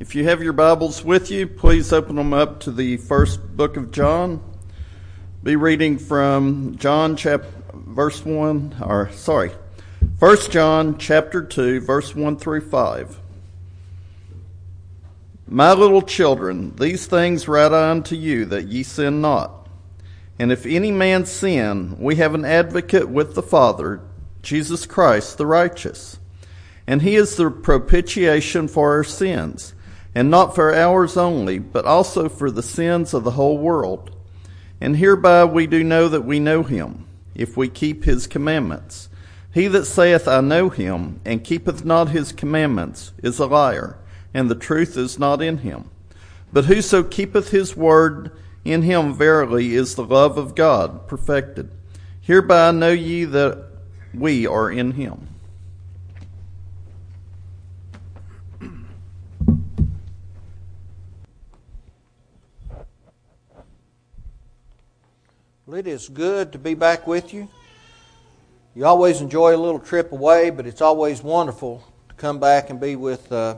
If you have your Bibles with you, please open them up to the first book of John. Be reading from John chapter verse 1 or sorry, 1 John chapter 2 verse 1 through 5. My little children, these things write I unto you that ye sin not. And if any man sin, we have an advocate with the Father, Jesus Christ the righteous. And he is the propitiation for our sins and not for ours only, but also for the sins of the whole world. And hereby we do know that we know him, if we keep his commandments. He that saith, I know him, and keepeth not his commandments, is a liar, and the truth is not in him. But whoso keepeth his word, in him verily is the love of God perfected. Hereby know ye that we are in him. Well, it is good to be back with you. You always enjoy a little trip away, but it's always wonderful to come back and be with uh,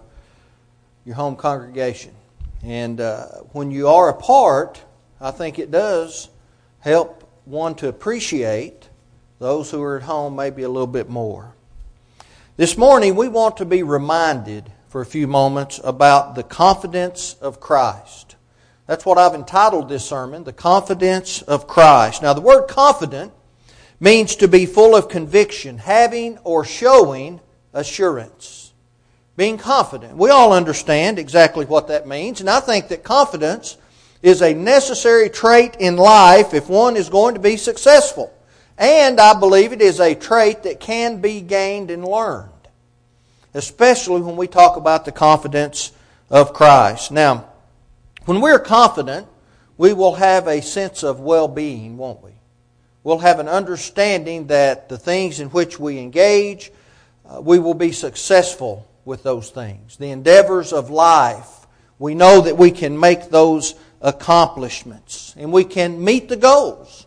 your home congregation. And uh, when you are apart, I think it does help one to appreciate those who are at home maybe a little bit more. This morning, we want to be reminded for a few moments about the confidence of Christ. That's what I've entitled this sermon, The Confidence of Christ. Now, the word confident means to be full of conviction, having or showing assurance. Being confident. We all understand exactly what that means, and I think that confidence is a necessary trait in life if one is going to be successful. And I believe it is a trait that can be gained and learned, especially when we talk about the confidence of Christ. Now, when we're confident, we will have a sense of well being, won't we? We'll have an understanding that the things in which we engage, uh, we will be successful with those things. The endeavors of life, we know that we can make those accomplishments and we can meet the goals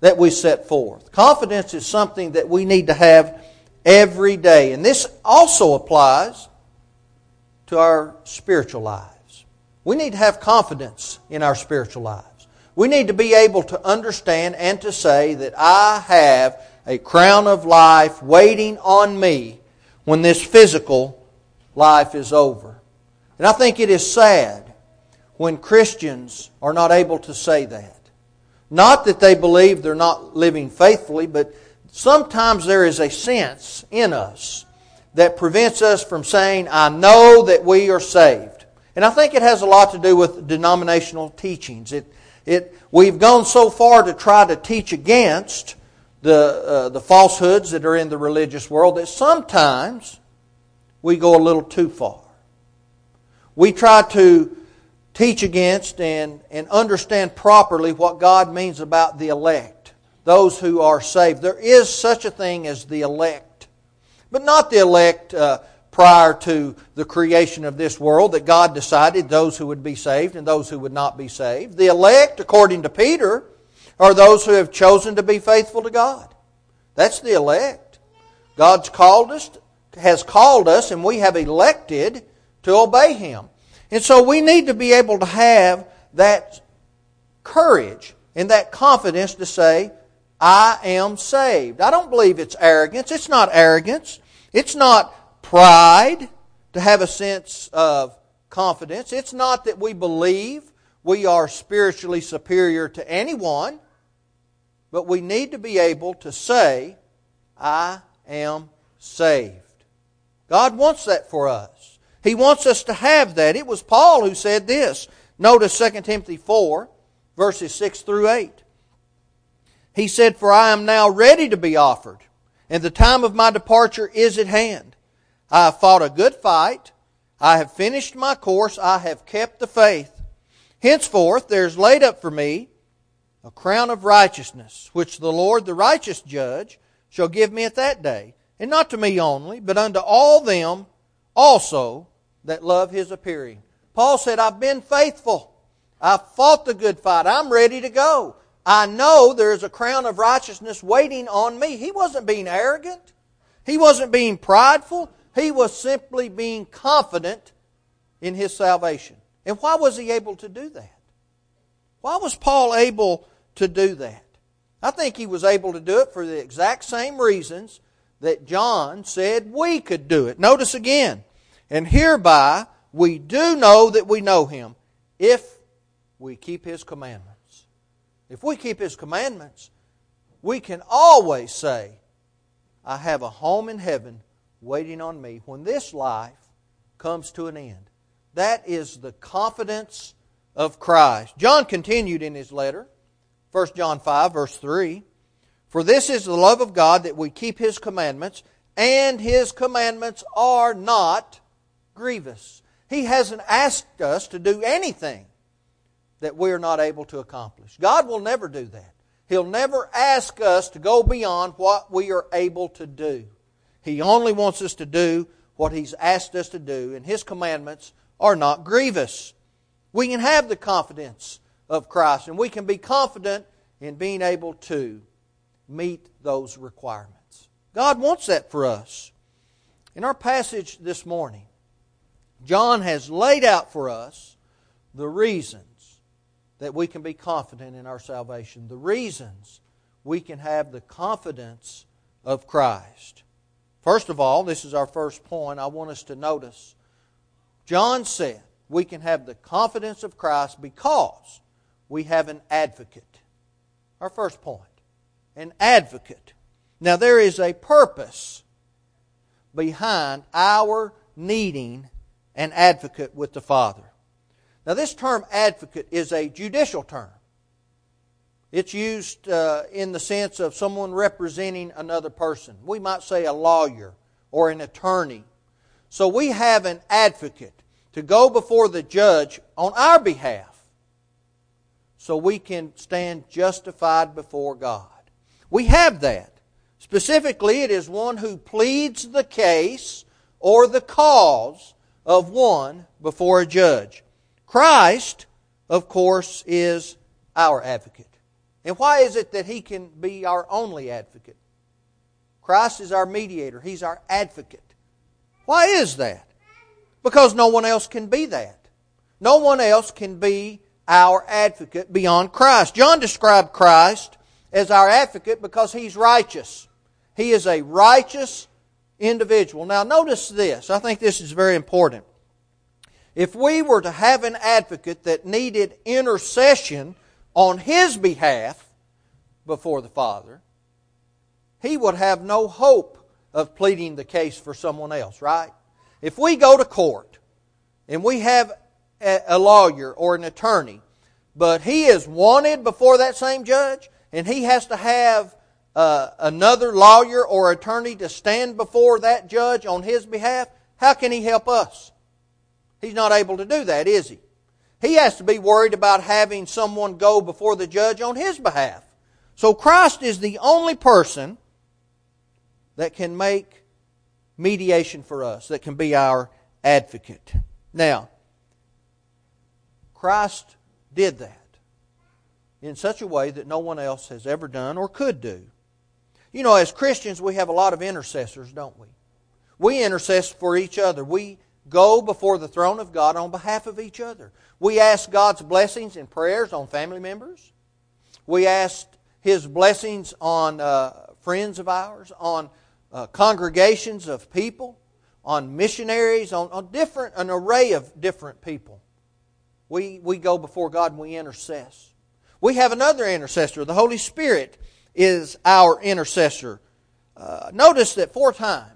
that we set forth. Confidence is something that we need to have every day. And this also applies to our spiritual life. We need to have confidence in our spiritual lives. We need to be able to understand and to say that I have a crown of life waiting on me when this physical life is over. And I think it is sad when Christians are not able to say that. Not that they believe they're not living faithfully, but sometimes there is a sense in us that prevents us from saying, I know that we are saved. And I think it has a lot to do with denominational teachings. It, it, we've gone so far to try to teach against the, uh, the falsehoods that are in the religious world that sometimes we go a little too far. We try to teach against and, and understand properly what God means about the elect, those who are saved. There is such a thing as the elect, but not the elect uh, prior to the creation of this world that God decided those who would be saved and those who would not be saved. The elect, according to Peter, are those who have chosen to be faithful to God. That's the elect. God's called us, has called us, and we have elected to obey Him. And so we need to be able to have that courage and that confidence to say, I am saved. I don't believe it's arrogance. It's not arrogance. It's not pride, to have a sense of confidence. It's not that we believe we are spiritually superior to anyone, but we need to be able to say, I am saved. God wants that for us. He wants us to have that. It was Paul who said this. Notice 2 Timothy 4, verses 6 through 8. He said, For I am now ready to be offered, and the time of my departure is at hand. I have fought a good fight. I have finished my course. I have kept the faith. Henceforth there is laid up for me a crown of righteousness, which the Lord, the righteous judge, shall give me at that day. And not to me only, but unto all them also that love his appearing. Paul said, I've been faithful. I've fought the good fight. I'm ready to go. I know there is a crown of righteousness waiting on me. He wasn't being arrogant. He wasn't being prideful. He was simply being confident in his salvation. And why was he able to do that? Why was Paul able to do that? I think he was able to do it for the exact same reasons that John said we could do it. Notice again, and hereby we do know that we know him if we keep his commandments. If we keep his commandments, we can always say, I have a home in heaven waiting on me when this life comes to an end. That is the confidence of Christ. John continued in his letter, 1 John 5, verse 3 For this is the love of God that we keep his commandments, and his commandments are not grievous. He hasn't asked us to do anything that we're not able to accomplish. God will never do that. He'll never ask us to go beyond what we are able to do. He only wants us to do what He's asked us to do, and His commandments are not grievous. We can have the confidence of Christ, and we can be confident in being able to meet those requirements. God wants that for us. In our passage this morning, John has laid out for us the reasons that we can be confident in our salvation, the reasons we can have the confidence of Christ. First of all, this is our first point I want us to notice. John said we can have the confidence of Christ because we have an advocate. Our first point an advocate. Now, there is a purpose behind our needing an advocate with the Father. Now, this term advocate is a judicial term. It's used uh, in the sense of someone representing another person. We might say a lawyer or an attorney. So we have an advocate to go before the judge on our behalf so we can stand justified before God. We have that. Specifically, it is one who pleads the case or the cause of one before a judge. Christ, of course, is our advocate. And why is it that he can be our only advocate? Christ is our mediator, he's our advocate. Why is that? Because no one else can be that. No one else can be our advocate beyond Christ. John described Christ as our advocate because he's righteous. He is a righteous individual. Now, notice this. I think this is very important. If we were to have an advocate that needed intercession on his behalf before the Father, he would have no hope of pleading the case for someone else, right? If we go to court and we have a lawyer or an attorney, but he is wanted before that same judge, and he has to have uh, another lawyer or attorney to stand before that judge on his behalf, how can he help us? He's not able to do that, is he? He has to be worried about having someone go before the judge on his behalf. So Christ is the only person that can make mediation for us, that can be our advocate. Now, Christ did that in such a way that no one else has ever done or could do. You know, as Christians, we have a lot of intercessors, don't we? We intercess for each other. We go before the throne of God on behalf of each other. We ask God's blessings and prayers on family members. We ask His blessings on uh, friends of ours, on uh, congregations of people, on missionaries, on, on different an array of different people. We, we go before God and we intercess. We have another intercessor. The Holy Spirit is our intercessor. Uh, notice that four times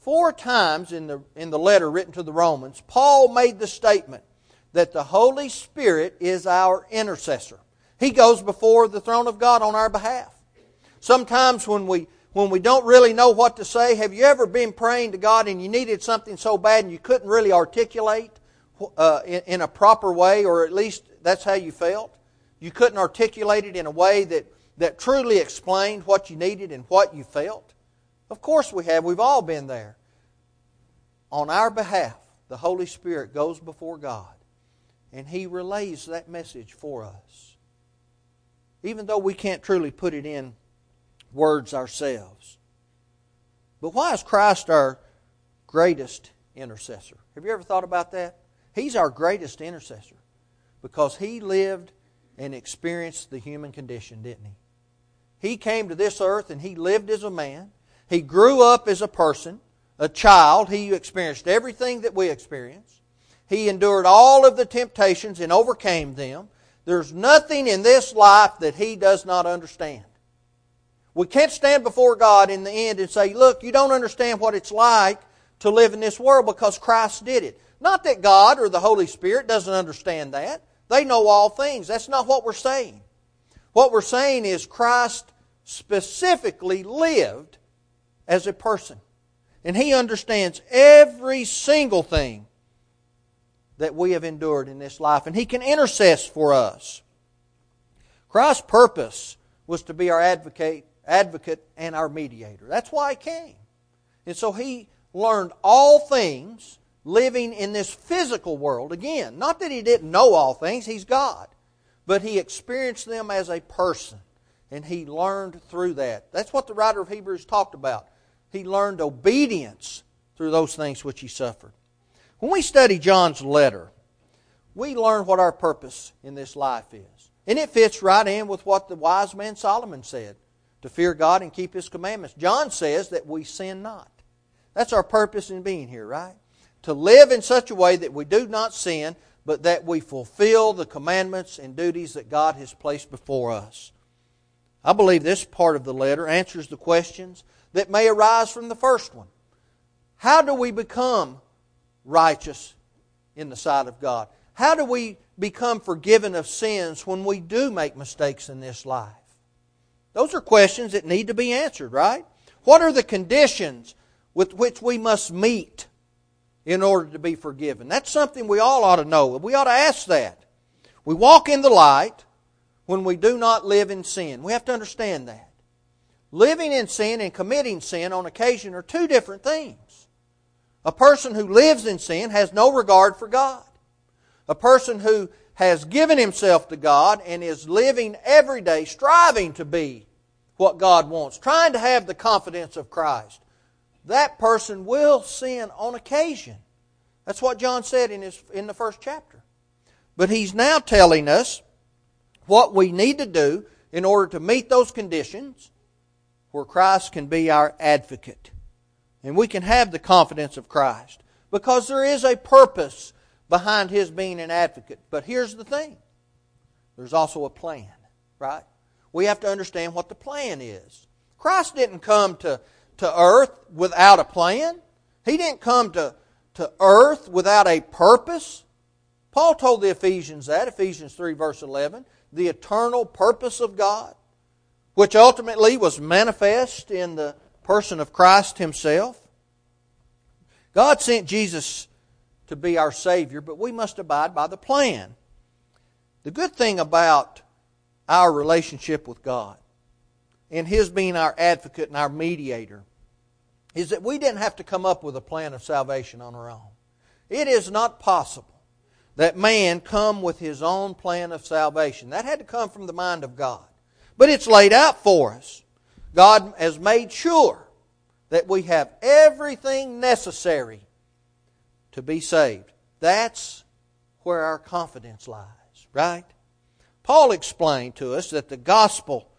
Four times in the, in the letter written to the Romans, Paul made the statement that the Holy Spirit is our intercessor. He goes before the throne of God on our behalf. Sometimes when we when we don't really know what to say, have you ever been praying to God and you needed something so bad and you couldn't really articulate uh, in, in a proper way, or at least that's how you felt? You couldn't articulate it in a way that, that truly explained what you needed and what you felt? Of course we have. We've all been there. On our behalf, the Holy Spirit goes before God and He relays that message for us. Even though we can't truly put it in words ourselves. But why is Christ our greatest intercessor. Have you ever thought about that? He's our greatest intercessor because he lived and experienced the human condition, didn't he? He came to this earth and he lived as a man. He grew up as a person, a child. He experienced everything that we experience. He endured all of the temptations and overcame them. There's nothing in this life that he does not understand. We can't stand before God in the end and say, Look, you don't understand what it's like to live in this world because Christ did it. Not that God or the Holy Spirit doesn't understand that. They know all things. That's not what we're saying. What we're saying is Christ specifically lived as a person. And he understands every single thing that we have endured in this life. And he can intercess for us. Christ's purpose was to be our advocate, advocate and our mediator. That's why he came. And so he learned all things living in this physical world. Again, not that he didn't know all things, he's God. But he experienced them as a person. And he learned through that. That's what the writer of Hebrews talked about. He learned obedience through those things which he suffered. When we study John's letter, we learn what our purpose in this life is. And it fits right in with what the wise man Solomon said to fear God and keep his commandments. John says that we sin not. That's our purpose in being here, right? To live in such a way that we do not sin, but that we fulfill the commandments and duties that God has placed before us. I believe this part of the letter answers the questions that may arise from the first one. How do we become righteous in the sight of God? How do we become forgiven of sins when we do make mistakes in this life? Those are questions that need to be answered, right? What are the conditions with which we must meet in order to be forgiven? That's something we all ought to know. We ought to ask that. We walk in the light when we do not live in sin. We have to understand that. Living in sin and committing sin on occasion are two different things. A person who lives in sin has no regard for God. A person who has given himself to God and is living every day striving to be what God wants, trying to have the confidence of Christ, that person will sin on occasion. That's what John said in, his, in the first chapter. But he's now telling us what we need to do in order to meet those conditions where Christ can be our advocate. And we can have the confidence of Christ because there is a purpose behind his being an advocate. But here's the thing there's also a plan, right? We have to understand what the plan is. Christ didn't come to, to earth without a plan, he didn't come to, to earth without a purpose. Paul told the Ephesians that, Ephesians 3, verse 11, the eternal purpose of God which ultimately was manifest in the person of Christ Himself. God sent Jesus to be our Savior, but we must abide by the plan. The good thing about our relationship with God and His being our advocate and our mediator is that we didn't have to come up with a plan of salvation on our own. It is not possible that man come with his own plan of salvation. That had to come from the mind of God. But it's laid out for us. God has made sure that we have everything necessary to be saved. That's where our confidence lies, right? Paul explained to us that the gospel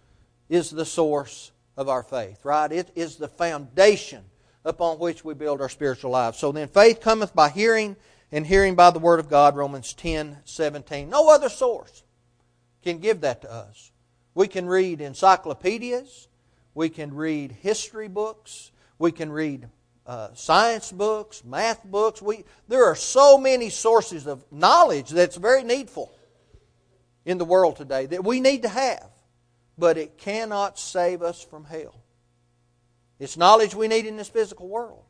is the source of our faith, right? It is the foundation upon which we build our spiritual lives. So then faith cometh by hearing, and hearing by the word of God, Romans 10 17. No other source can give that to us. We can read encyclopedias. We can read history books. We can read uh, science books, math books. We, there are so many sources of knowledge that's very needful in the world today that we need to have, but it cannot save us from hell. It's knowledge we need in this physical world,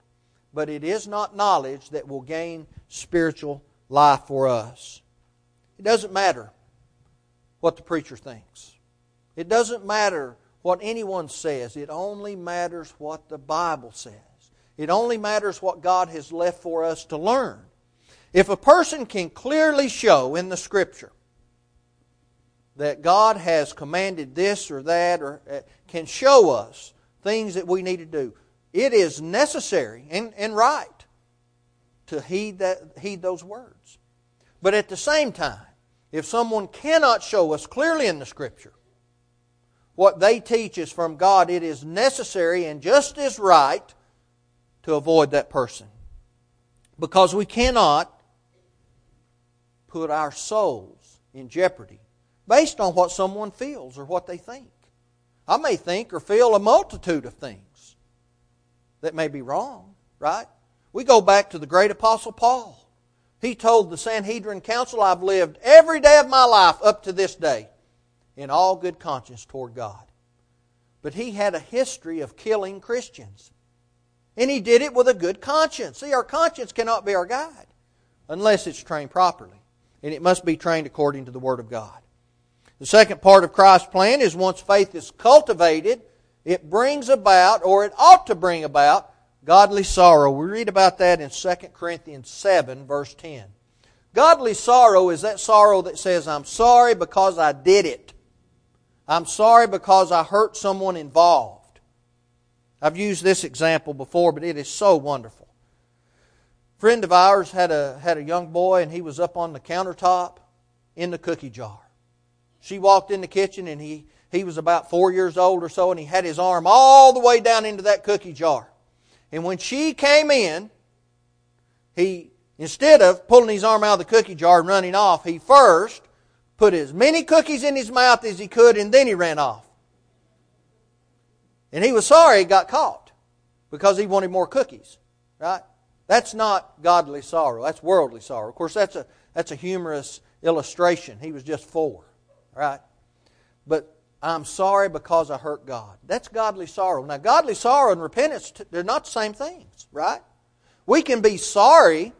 but it is not knowledge that will gain spiritual life for us. It doesn't matter what the preacher thinks. It doesn't matter what anyone says, it only matters what the Bible says. It only matters what God has left for us to learn. If a person can clearly show in the Scripture that God has commanded this or that, or uh, can show us things that we need to do, it is necessary and, and right to heed, that, heed those words. But at the same time, if someone cannot show us clearly in the Scripture what they teach is from God, it is necessary and just as right to avoid that person. Because we cannot put our souls in jeopardy based on what someone feels or what they think. I may think or feel a multitude of things that may be wrong, right? We go back to the great apostle Paul. He told the Sanhedrin Council, I've lived every day of my life up to this day in all good conscience toward God. But he had a history of killing Christians. And he did it with a good conscience. See, our conscience cannot be our guide unless it's trained properly. And it must be trained according to the Word of God. The second part of Christ's plan is once faith is cultivated, it brings about, or it ought to bring about, godly sorrow. We read about that in 2 Corinthians 7, verse 10. Godly sorrow is that sorrow that says, I'm sorry because I did it. I'm sorry because I hurt someone involved. I've used this example before, but it is so wonderful. A friend of ours had a, had a young boy, and he was up on the countertop in the cookie jar. She walked in the kitchen, and he, he was about four years old or so, and he had his arm all the way down into that cookie jar. And when she came in, he, instead of pulling his arm out of the cookie jar and running off, he first put as many cookies in his mouth as he could, and then he ran off. And he was sorry he got caught because he wanted more cookies. Right? That's not godly sorrow. That's worldly sorrow. Of course, that's a, that's a humorous illustration. He was just four. Right? But I'm sorry because I hurt God. That's godly sorrow. Now, godly sorrow and repentance, they're not the same things, right? We can be sorry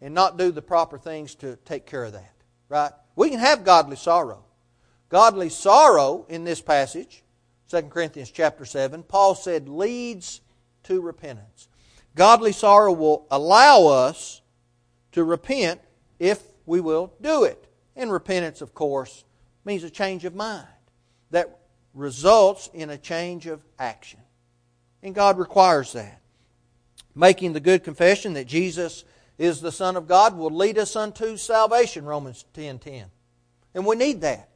and not do the proper things to take care of that, right? We can have godly sorrow. Godly sorrow in this passage, 2 Corinthians chapter 7, Paul said leads to repentance. Godly sorrow will allow us to repent if we will do it. And repentance, of course, means a change of mind that results in a change of action. And God requires that. Making the good confession that Jesus is the Son of God will lead us unto salvation, Romans 10 10. And we need that.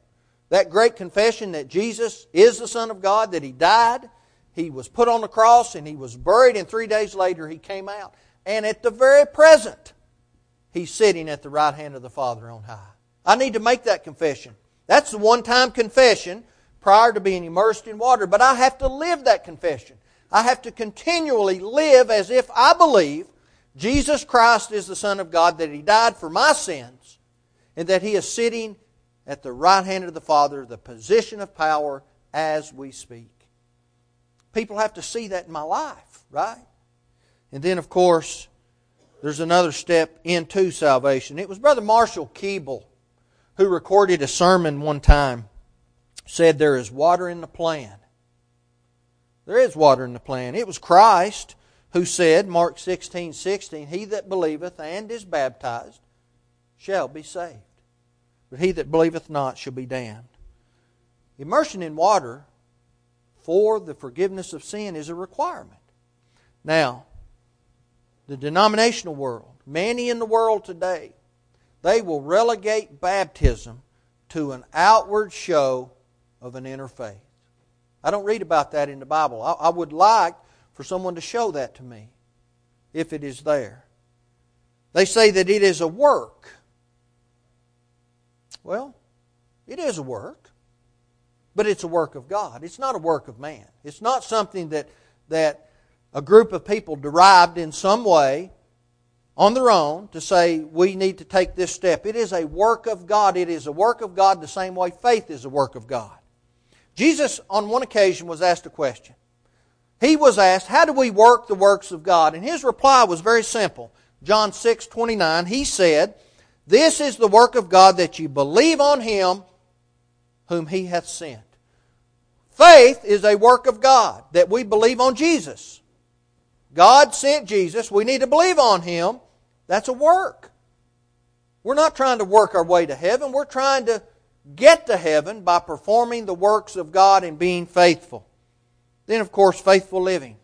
That great confession that Jesus is the Son of God, that He died, He was put on the cross, and He was buried, and three days later He came out. And at the very present, He's sitting at the right hand of the Father on high. I need to make that confession. That's the one time confession prior to being immersed in water. But I have to live that confession. I have to continually live as if I believe Jesus Christ is the Son of God, that He died for my sins, and that He is sitting at the right hand of the Father, the position of power as we speak. People have to see that in my life, right? And then, of course, there's another step into salvation. It was Brother Marshall Keeble who recorded a sermon one time said there is water in the plan. There is water in the plan. It was Christ who said, Mark 16, 16, He that believeth and is baptized shall be saved. But he that believeth not shall be damned. Immersion in water for the forgiveness of sin is a requirement. Now, the denominational world, many in the world today, they will relegate baptism to an outward show of an inner faith. I don't read about that in the Bible. I, I would like for someone to show that to me if it is there. They say that it is a work. Well, it is a work, but it's a work of God. It's not a work of man. It's not something that, that a group of people derived in some way on their own to say we need to take this step. It is a work of God. It is a work of God the same way faith is a work of God. Jesus, on one occasion, was asked a question. He was asked, How do we work the works of God? And his reply was very simple. John 6 29, he said, This is the work of God that you believe on him whom he hath sent. Faith is a work of God, that we believe on Jesus. God sent Jesus. We need to believe on him. That's a work. We're not trying to work our way to heaven. We're trying to get to heaven by performing the works of God and being faithful. Then, of course, faithful living.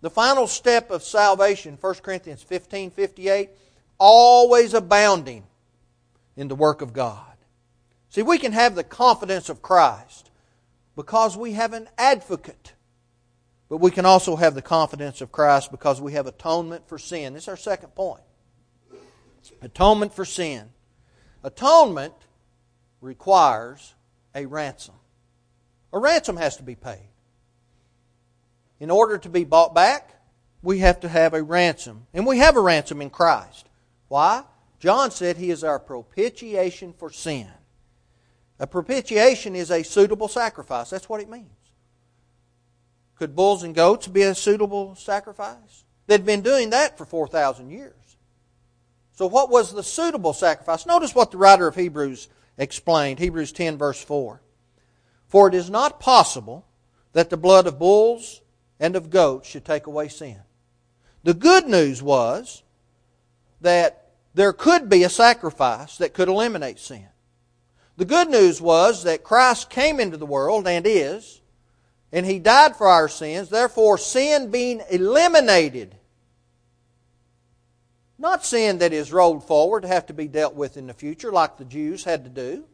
The final step of salvation, 1 Corinthians 15 58, always abounding in the work of God. See, we can have the confidence of Christ because we have an advocate. But we can also have the confidence of Christ because we have atonement for sin. This is our second point. Atonement for sin. Atonement requires a ransom. A ransom has to be paid. In order to be bought back, we have to have a ransom. And we have a ransom in Christ. Why? John said he is our propitiation for sin. A propitiation is a suitable sacrifice. That's what it means. Could bulls and goats be a suitable sacrifice? They'd been doing that for 4,000 years. So, what was the suitable sacrifice? Notice what the writer of Hebrews explained Hebrews 10, verse 4. For it is not possible that the blood of bulls and of goats should take away sin. The good news was that there could be a sacrifice that could eliminate sin. The good news was that Christ came into the world and is, and He died for our sins, therefore, sin being eliminated. Not sin that is rolled forward to have to be dealt with in the future, like the Jews had to do.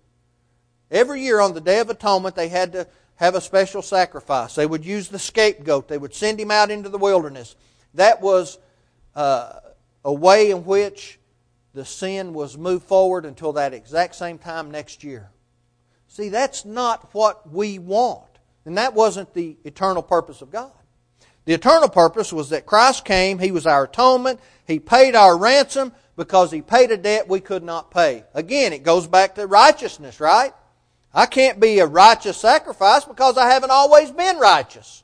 Every year on the Day of Atonement, they had to have a special sacrifice. They would use the scapegoat, they would send him out into the wilderness. That was uh, a way in which the sin was moved forward until that exact same time next year. See, that's not what we want. And that wasn't the eternal purpose of God. The eternal purpose was that Christ came, He was our atonement, He paid our ransom because He paid a debt we could not pay. Again, it goes back to righteousness, right? I can't be a righteous sacrifice because I haven't always been righteous.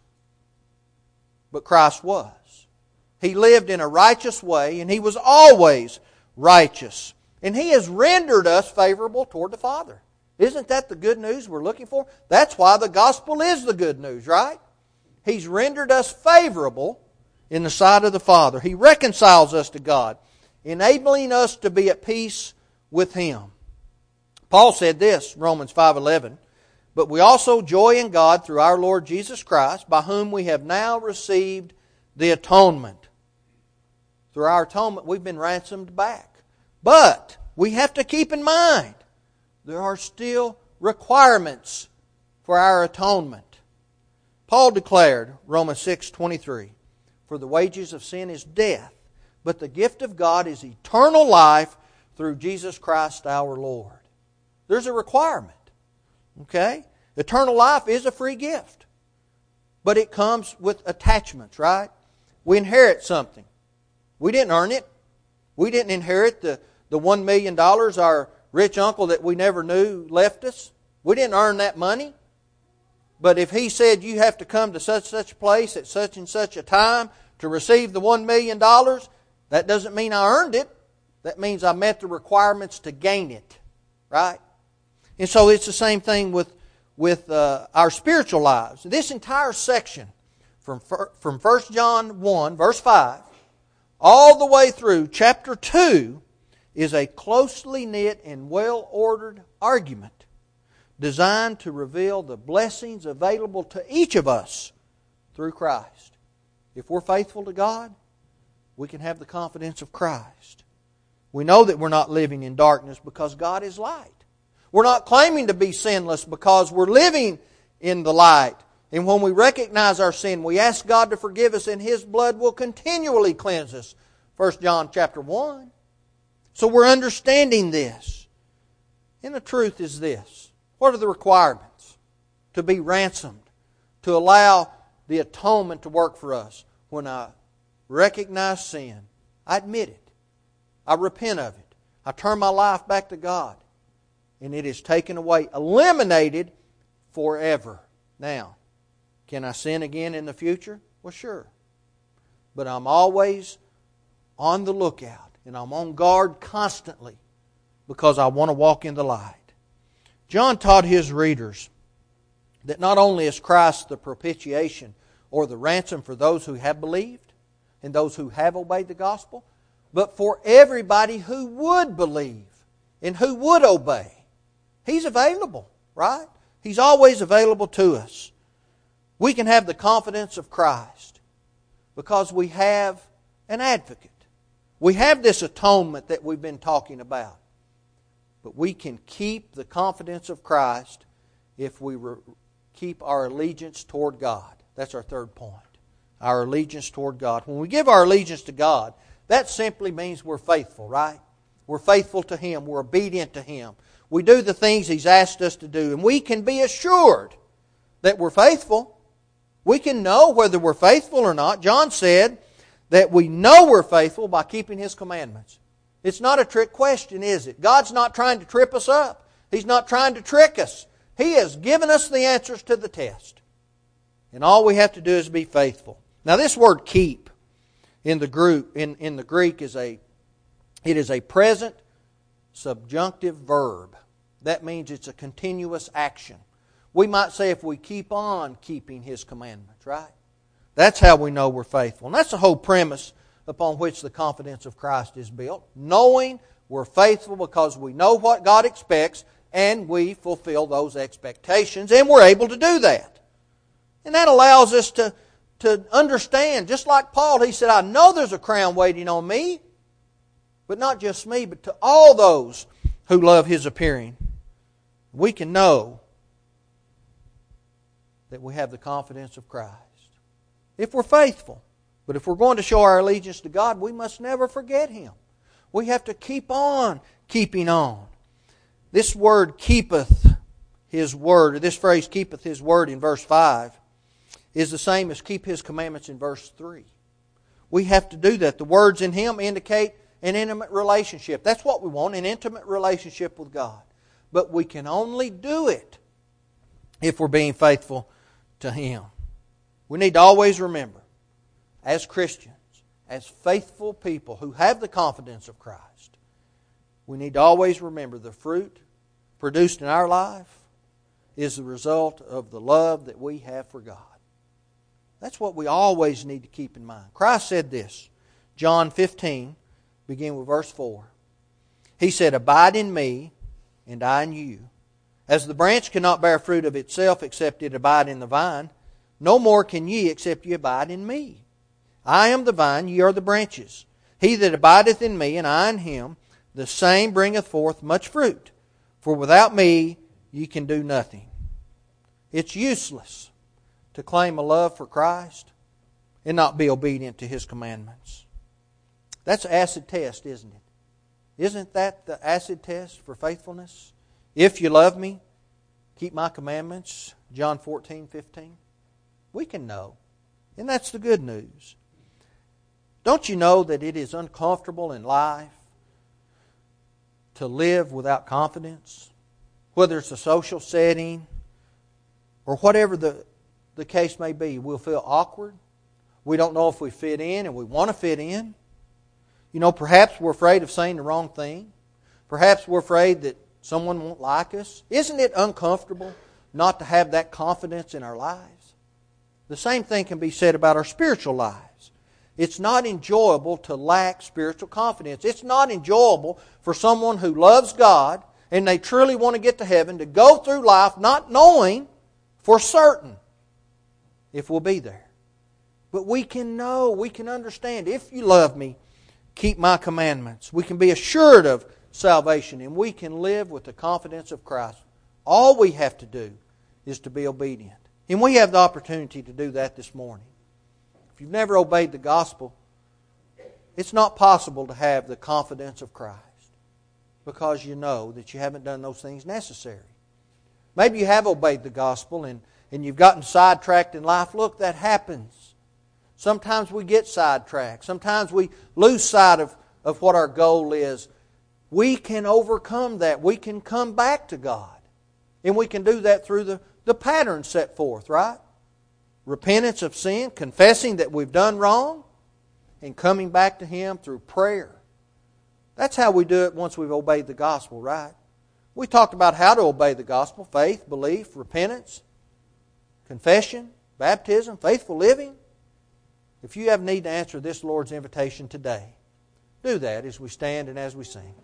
But Christ was. He lived in a righteous way and He was always righteous. And He has rendered us favorable toward the Father. Isn't that the good news we're looking for? That's why the gospel is the good news, right? He's rendered us favorable in the sight of the Father. He reconciles us to God, enabling us to be at peace with Him. Paul said this, Romans 5:11, "But we also joy in God through our Lord Jesus Christ, by whom we have now received the atonement." Through our atonement, we've been ransomed back. But we have to keep in mind there are still requirements for our atonement. Paul declared, Romans 6:23, "For the wages of sin is death, but the gift of God is eternal life through Jesus Christ our Lord." There's a requirement. Okay? Eternal life is a free gift. But it comes with attachments, right? We inherit something. We didn't earn it. We didn't inherit the, the $1 million our rich uncle that we never knew left us. We didn't earn that money. But if he said you have to come to such such a place at such and such a time to receive the $1 million, that doesn't mean I earned it. That means I met the requirements to gain it. Right? And so it's the same thing with, with uh, our spiritual lives. This entire section from, from 1 John 1, verse 5, all the way through chapter 2 is a closely knit and well ordered argument designed to reveal the blessings available to each of us through Christ. If we're faithful to God, we can have the confidence of Christ. We know that we're not living in darkness because God is light. We're not claiming to be sinless because we're living in the light. And when we recognize our sin, we ask God to forgive us, and His blood will continually cleanse us. 1 John chapter 1. So we're understanding this. And the truth is this. What are the requirements? To be ransomed, to allow the atonement to work for us. When I recognize sin, I admit it. I repent of it. I turn my life back to God and it is taken away, eliminated forever. Now, can I sin again in the future? Well, sure. But I'm always on the lookout and I'm on guard constantly because I want to walk in the light. John taught his readers that not only is Christ the propitiation or the ransom for those who have believed and those who have obeyed the gospel, but for everybody who would believe and who would obey. He's available, right? He's always available to us. We can have the confidence of Christ. Because we have an advocate. We have this atonement that we've been talking about. But we can keep the confidence of Christ if we re- keep our allegiance toward God. That's our third point. Our allegiance toward God. When we give our allegiance to God, that simply means we're faithful, right? We're faithful to Him. We're obedient to Him. We do the things He's asked us to do. And we can be assured that we're faithful. We can know whether we're faithful or not. John said that we know we're faithful by keeping His commandments. It's not a trick question, is it? God's not trying to trip us up. He's not trying to trick us. He has given us the answers to the test. And all we have to do is be faithful. Now this word keep in the group in, in the Greek is a it is a present subjunctive verb. That means it's a continuous action. We might say if we keep on keeping his commandments, right? That's how we know we're faithful. And that's the whole premise upon which the confidence of Christ is built. Knowing we're faithful because we know what God expects and we fulfill those expectations, and we're able to do that. And that allows us to, to understand, just like Paul, he said, I know there's a crown waiting on me, but not just me, but to all those who love his appearing. We can know that we have the confidence of Christ. If we're faithful. But if we're going to show our allegiance to God, we must never forget Him. We have to keep on keeping on. This word keepeth His word, or this phrase keepeth His word in verse 5, is the same as keep His commandments in verse 3. We have to do that. The words in Him indicate an intimate relationship. That's what we want, an intimate relationship with God. But we can only do it if we're being faithful to Him. We need to always remember as Christians, as faithful people who have the confidence of Christ, we need to always remember the fruit produced in our life is the result of the love that we have for God. That's what we always need to keep in mind. Christ said this, John 15, begin with verse 4. He said, Abide in me, and I in you. As the branch cannot bear fruit of itself except it abide in the vine, no more can ye except ye abide in me. I am the vine, ye are the branches. He that abideth in me, and I in him, the same bringeth forth much fruit. For without me ye can do nothing. It's useless to claim a love for Christ and not be obedient to his commandments. That's acid test, isn't it? Isn't that the acid test for faithfulness? If you love me, keep my commandments. John 14, 15. We can know. And that's the good news. Don't you know that it is uncomfortable in life to live without confidence? Whether it's a social setting or whatever the, the case may be, we'll feel awkward. We don't know if we fit in and we want to fit in. You know, perhaps we're afraid of saying the wrong thing. Perhaps we're afraid that someone won't like us. Isn't it uncomfortable not to have that confidence in our lives? The same thing can be said about our spiritual lives. It's not enjoyable to lack spiritual confidence. It's not enjoyable for someone who loves God and they truly want to get to heaven to go through life not knowing for certain if we'll be there. But we can know, we can understand. If you love me, keep my commandments. We can be assured of salvation and we can live with the confidence of Christ. All we have to do is to be obedient. And we have the opportunity to do that this morning. If you've never obeyed the gospel, it's not possible to have the confidence of Christ because you know that you haven't done those things necessary. Maybe you have obeyed the gospel and, and you've gotten sidetracked in life. Look, that happens. Sometimes we get sidetracked. Sometimes we lose sight of, of what our goal is. We can overcome that. We can come back to God. And we can do that through the, the pattern set forth, right? repentance of sin, confessing that we've done wrong, and coming back to Him through prayer. That's how we do it once we've obeyed the gospel, right? We talked about how to obey the gospel faith, belief, repentance, confession, baptism, faithful living. If you have need to answer this Lord's invitation today, do that as we stand and as we sing.